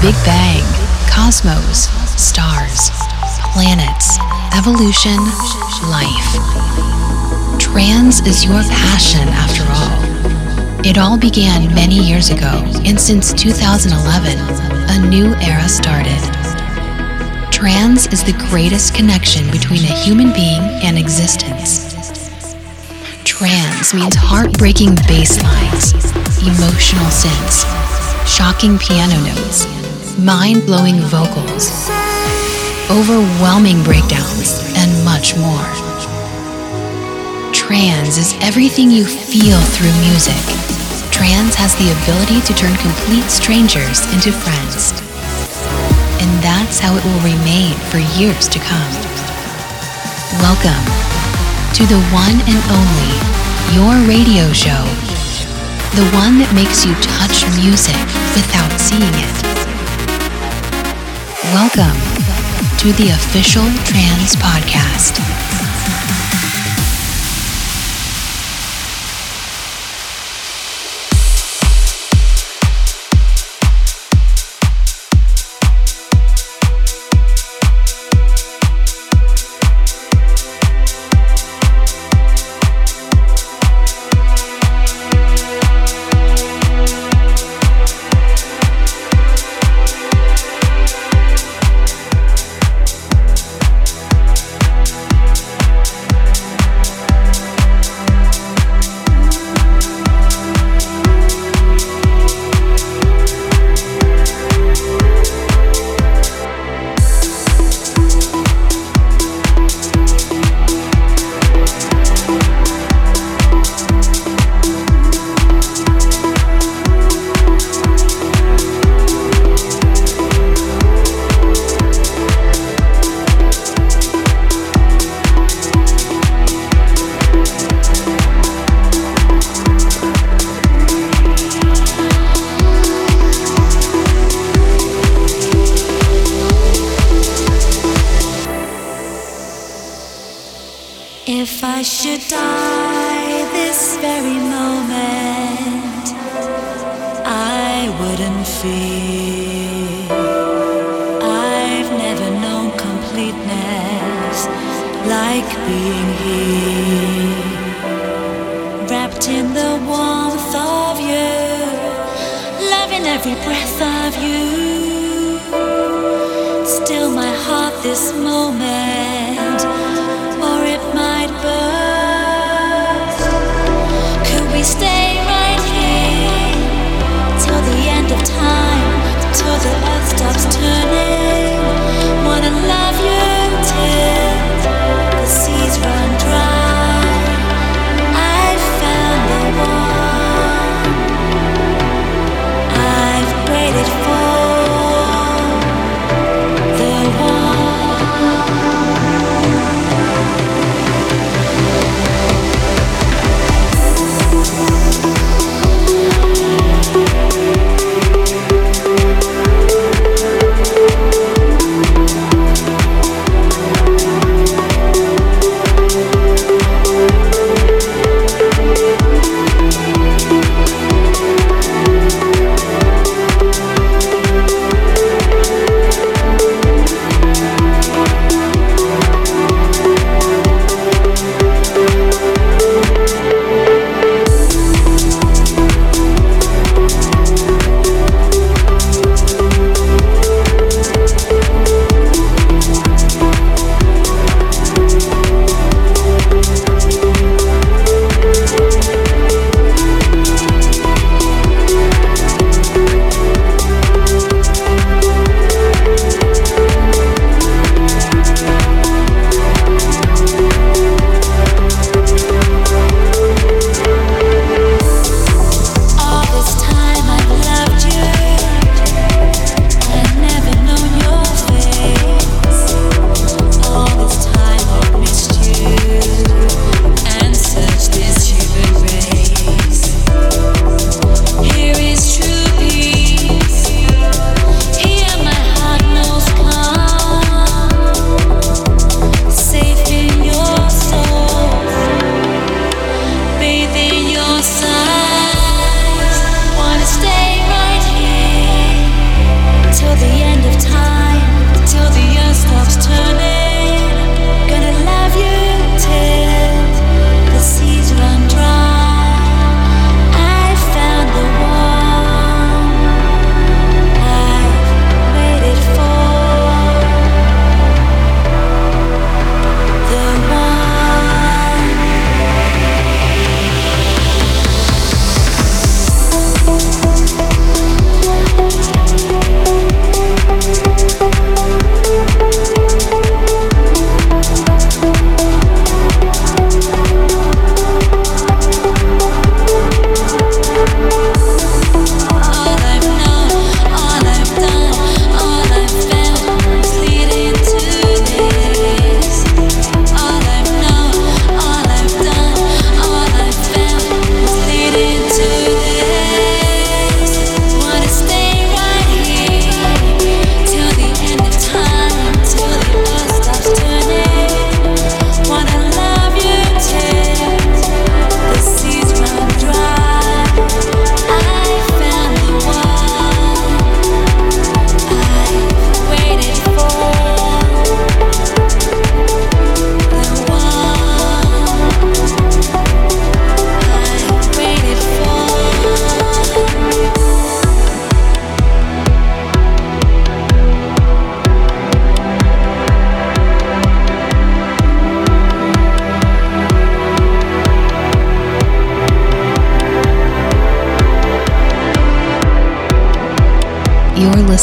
Big Bang, cosmos, stars, planets, evolution, life. Trance is your passion after all. It all began many years ago, and since 2011, a new era started. Trance is the greatest connection between a human being and existence. Trance means heartbreaking bass lines, emotional synths, shocking piano notes, mind blowing vocals, overwhelming breakdowns, and much more. Trance is everything you feel through music. Trance has the ability to turn complete strangers into friends. And that's how it will remain for years to come. Welcome to the one and only Your Radio Show. The one that makes you touch music without seeing it. Welcome to the official Trance Podcast.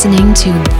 Listening to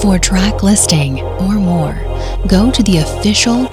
For track listing or more, go to the official